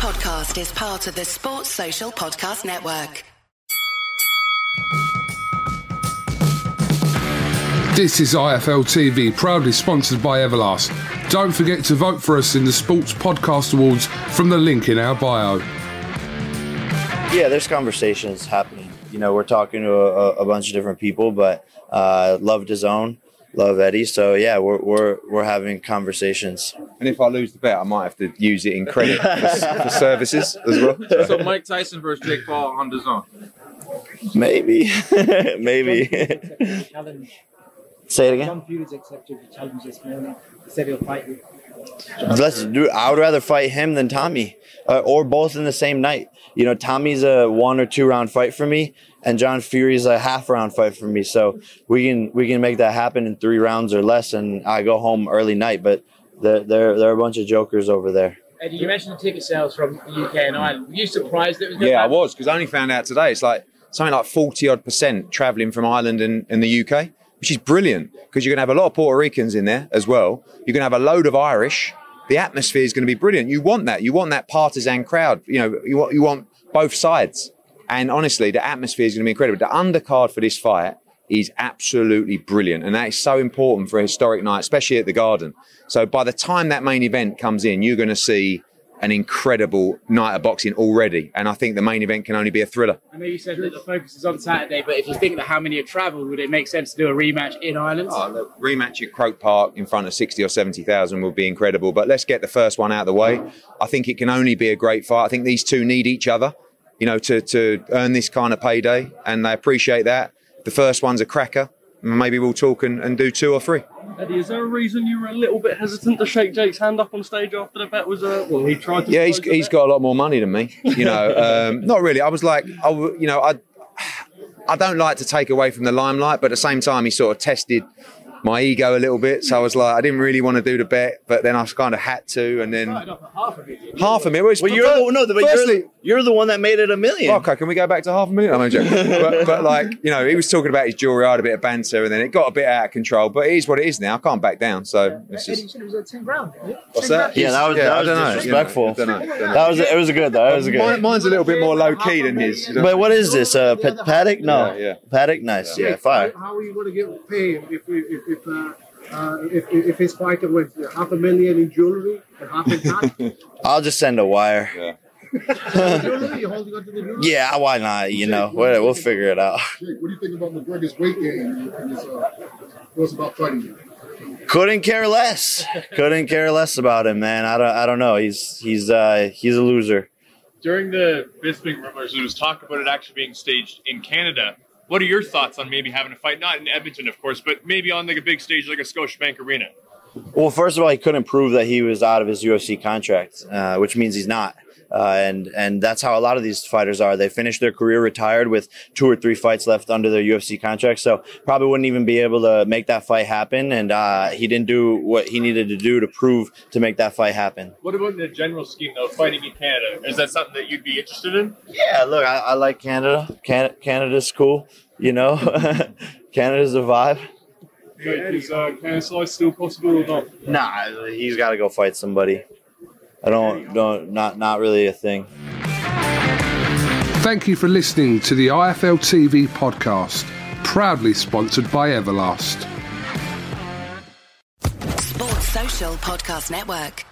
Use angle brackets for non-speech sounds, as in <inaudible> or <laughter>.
podcast is part of the Sports Social Podcast Network. This is IFL TV, proudly sponsored by Everlast. Don't forget to vote for us in the Sports Podcast Awards from the link in our bio. Yeah, there's conversations happening. You know, we're talking to a, a bunch of different people, but uh, love DAZN, love Eddie. So yeah, we're, we're we're having conversations. And if I lose the bet, I might have to use it in credit for, <laughs> for services as well. So Mike Tyson versus Jake Paul on DAZN. Maybe, <laughs> maybe. challenge. Say it again. John Fury's accepted the challenge this morning. He said he'll fight you. Let's do. I would rather fight him than Tommy, uh, or both in the same night. You know, Tommy's a one or two round fight for me, and John Fury's a half round fight for me. So we can we can make that happen in three rounds or less, and I go home early night. But there there there are a bunch of jokers over there. Eddie, you mentioned the ticket sales from the UK and Ireland. Were you surprised it was going Yeah, I was because I only found out today. It's like something like forty odd percent travelling from Ireland and, and the UK, which is brilliant because you're going to have a lot of Puerto Ricans in there as well. You're going to have a load of Irish. The atmosphere is going to be brilliant. You want that. You want that partisan crowd. You know, you want you want both sides. And honestly, the atmosphere is going to be incredible. The undercard for this fight is absolutely brilliant, and that is so important for a historic night, especially at the Garden. So by the time that main event comes in, you're going to see an incredible night of boxing already. And I think the main event can only be a thriller. I know you said that the focus is on Saturday, but if you think that how many have travelled, would it make sense to do a rematch in Ireland? Oh, the rematch at Croke Park in front of 60 or 70,000 would be incredible. But let's get the first one out of the way. I think it can only be a great fight. I think these two need each other, you know, to, to earn this kind of payday. And they appreciate that. The first one's a cracker. Maybe we'll talk and, and do two or three. Eddie, is there a reason you were a little bit hesitant to shake Jake's hand up on stage after the bet was uh, well, he tried to. Yeah, he's, he's got a lot more money than me. You know, <laughs> um, not really. I was like, I, you know, I, I don't like to take away from the limelight, but at the same time, he sort of tested my ego a little bit. So I was like, I didn't really want to do the bet, but then I kind of had to, and then half of it. half a million. Well, Well, you're the, no, but firstly, you're, you're the one that made it a million. Okay, can we go back to half a million? I'm only joking. <laughs> but, but like, you know, he was talking about his jewelry, I had a bit of banter, and then it got a bit out of control. But it is what it is now. I can't back down. So it's just it was a 10 grand. what's that? Yeah, that was, Yeah, that I was don't know, you know, disrespectful. I don't know, know. That was it was good though. That was Mine, good. mine's a little bit more low key than his. you know? But what is this? Uh, Pat- Patek? No, Yeah, yeah. Patek. Nice. Yeah, fire. How are you going to get paid if we, if if, uh, uh, if if his fighter wins half a million in jewelry and half in cash? <laughs> I'll just send a wire. Yeah. <laughs> jewelry, you're holding on to the jewelry. Yeah, why not? You know, we'll, we'll figure it out. Jake, what do you think about McGregor's weight gain his uh, what's about fighting? Couldn't care less. Couldn't care less about him, man. I don't. I don't know. He's he's uh he's a loser. During the Bisping rumors, there was talk about it actually being staged in Canada. What are your thoughts on maybe having a fight, not in Edmonton, of course, but maybe on like a big stage like a Scotiabank Arena? Well, first of all, he couldn't prove that he was out of his UFC contract, uh, which means he's not. Uh, and and that's how a lot of these fighters are. They finish their career retired with two or three fights left under their UFC contract, so probably wouldn't even be able to make that fight happen. And uh, he didn't do what he needed to do to prove to make that fight happen. What about in the general scheme, though, fighting in Canada? Is that something that you'd be interested in? Yeah, look, I, I like Canada. Can- Canada's cool, you know. <laughs> Canada's a vibe. Is uh, Canada still possible or not? Nah, he's got to go fight somebody. I don't, don't, not, not really a thing. Thank you for listening to the IFL TV podcast, proudly sponsored by Everlast. Sports Social Podcast Network.